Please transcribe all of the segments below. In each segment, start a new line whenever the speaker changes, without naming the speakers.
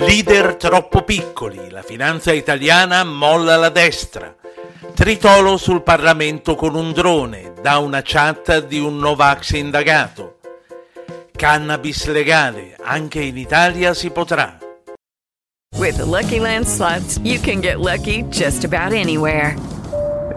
Leader troppo piccoli, la finanza italiana molla la destra. Tritolo sul Parlamento con un drone, da una chat di un Novax indagato. Cannabis legale, anche in Italia si potrà.
With the Lucky Land slots, you can get lucky just about anywhere.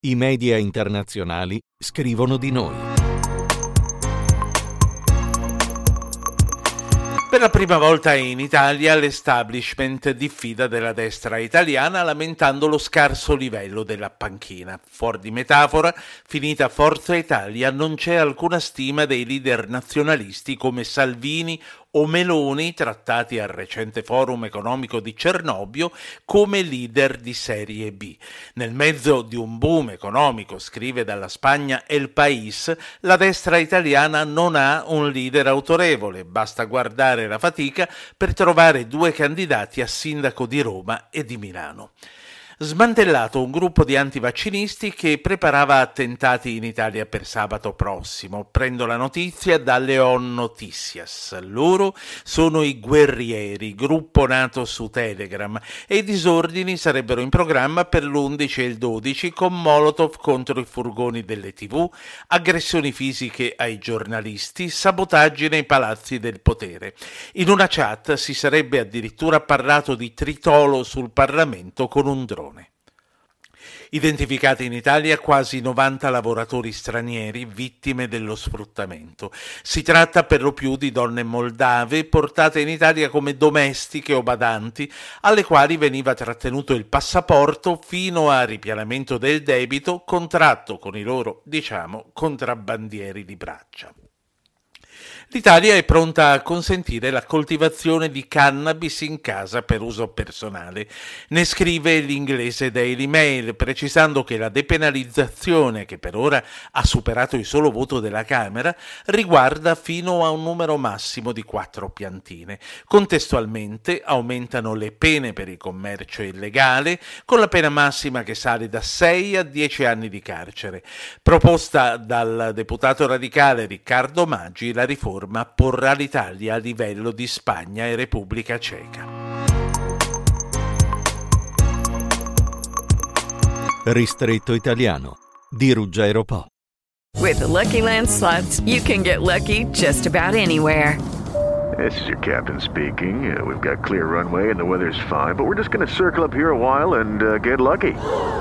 I media internazionali scrivono di noi.
Per la prima volta in Italia l'establishment diffida della destra italiana lamentando lo scarso livello della panchina. Fuori di metafora, finita Forza Italia non c'è alcuna stima dei leader nazionalisti come Salvini o Meloni, trattati al recente forum economico di Cernobbio, come leader di serie B. Nel mezzo di un boom economico, scrive dalla Spagna El País, la destra italiana non ha un leader autorevole, basta guardare la fatica per trovare due candidati a sindaco di Roma e di Milano smantellato un gruppo di antivaccinisti che preparava attentati in Italia per sabato prossimo. Prendo la notizia dalle On Noticias. Loro sono i guerrieri, gruppo nato su Telegram, e i disordini sarebbero in programma per l'11 e il 12 con Molotov contro i furgoni delle tv, aggressioni fisiche ai giornalisti, sabotaggi nei palazzi del potere. In una chat si sarebbe addirittura parlato di tritolo sul Parlamento con un drone. Identificati in Italia quasi 90 lavoratori stranieri vittime dello sfruttamento. Si tratta per lo più di donne moldave portate in Italia come domestiche o badanti, alle quali veniva trattenuto il passaporto fino a ripianamento del debito contratto con i loro, diciamo, contrabbandieri di braccia. L'Italia è pronta a consentire la coltivazione di cannabis in casa per uso personale. Ne scrive l'inglese Daily Mail, precisando che la depenalizzazione, che per ora ha superato il solo voto della Camera, riguarda fino a un numero massimo di quattro piantine. Contestualmente aumentano le pene per il commercio illegale, con la pena massima che sale da 6 a 10 anni di carcere. Proposta dal deputato radicale Riccardo Maggi, la riforma porrà l'Italia a livello di Spagna e Repubblica Ceca.
Ristretto italiano di Ruggero Po.
With the Lucky Land slots, you can get lucky just about anywhere.
This is your captain speaking. Uh, we've got clear runway and the weather's fine, but we're just going to circle up here a while and uh, get lucky.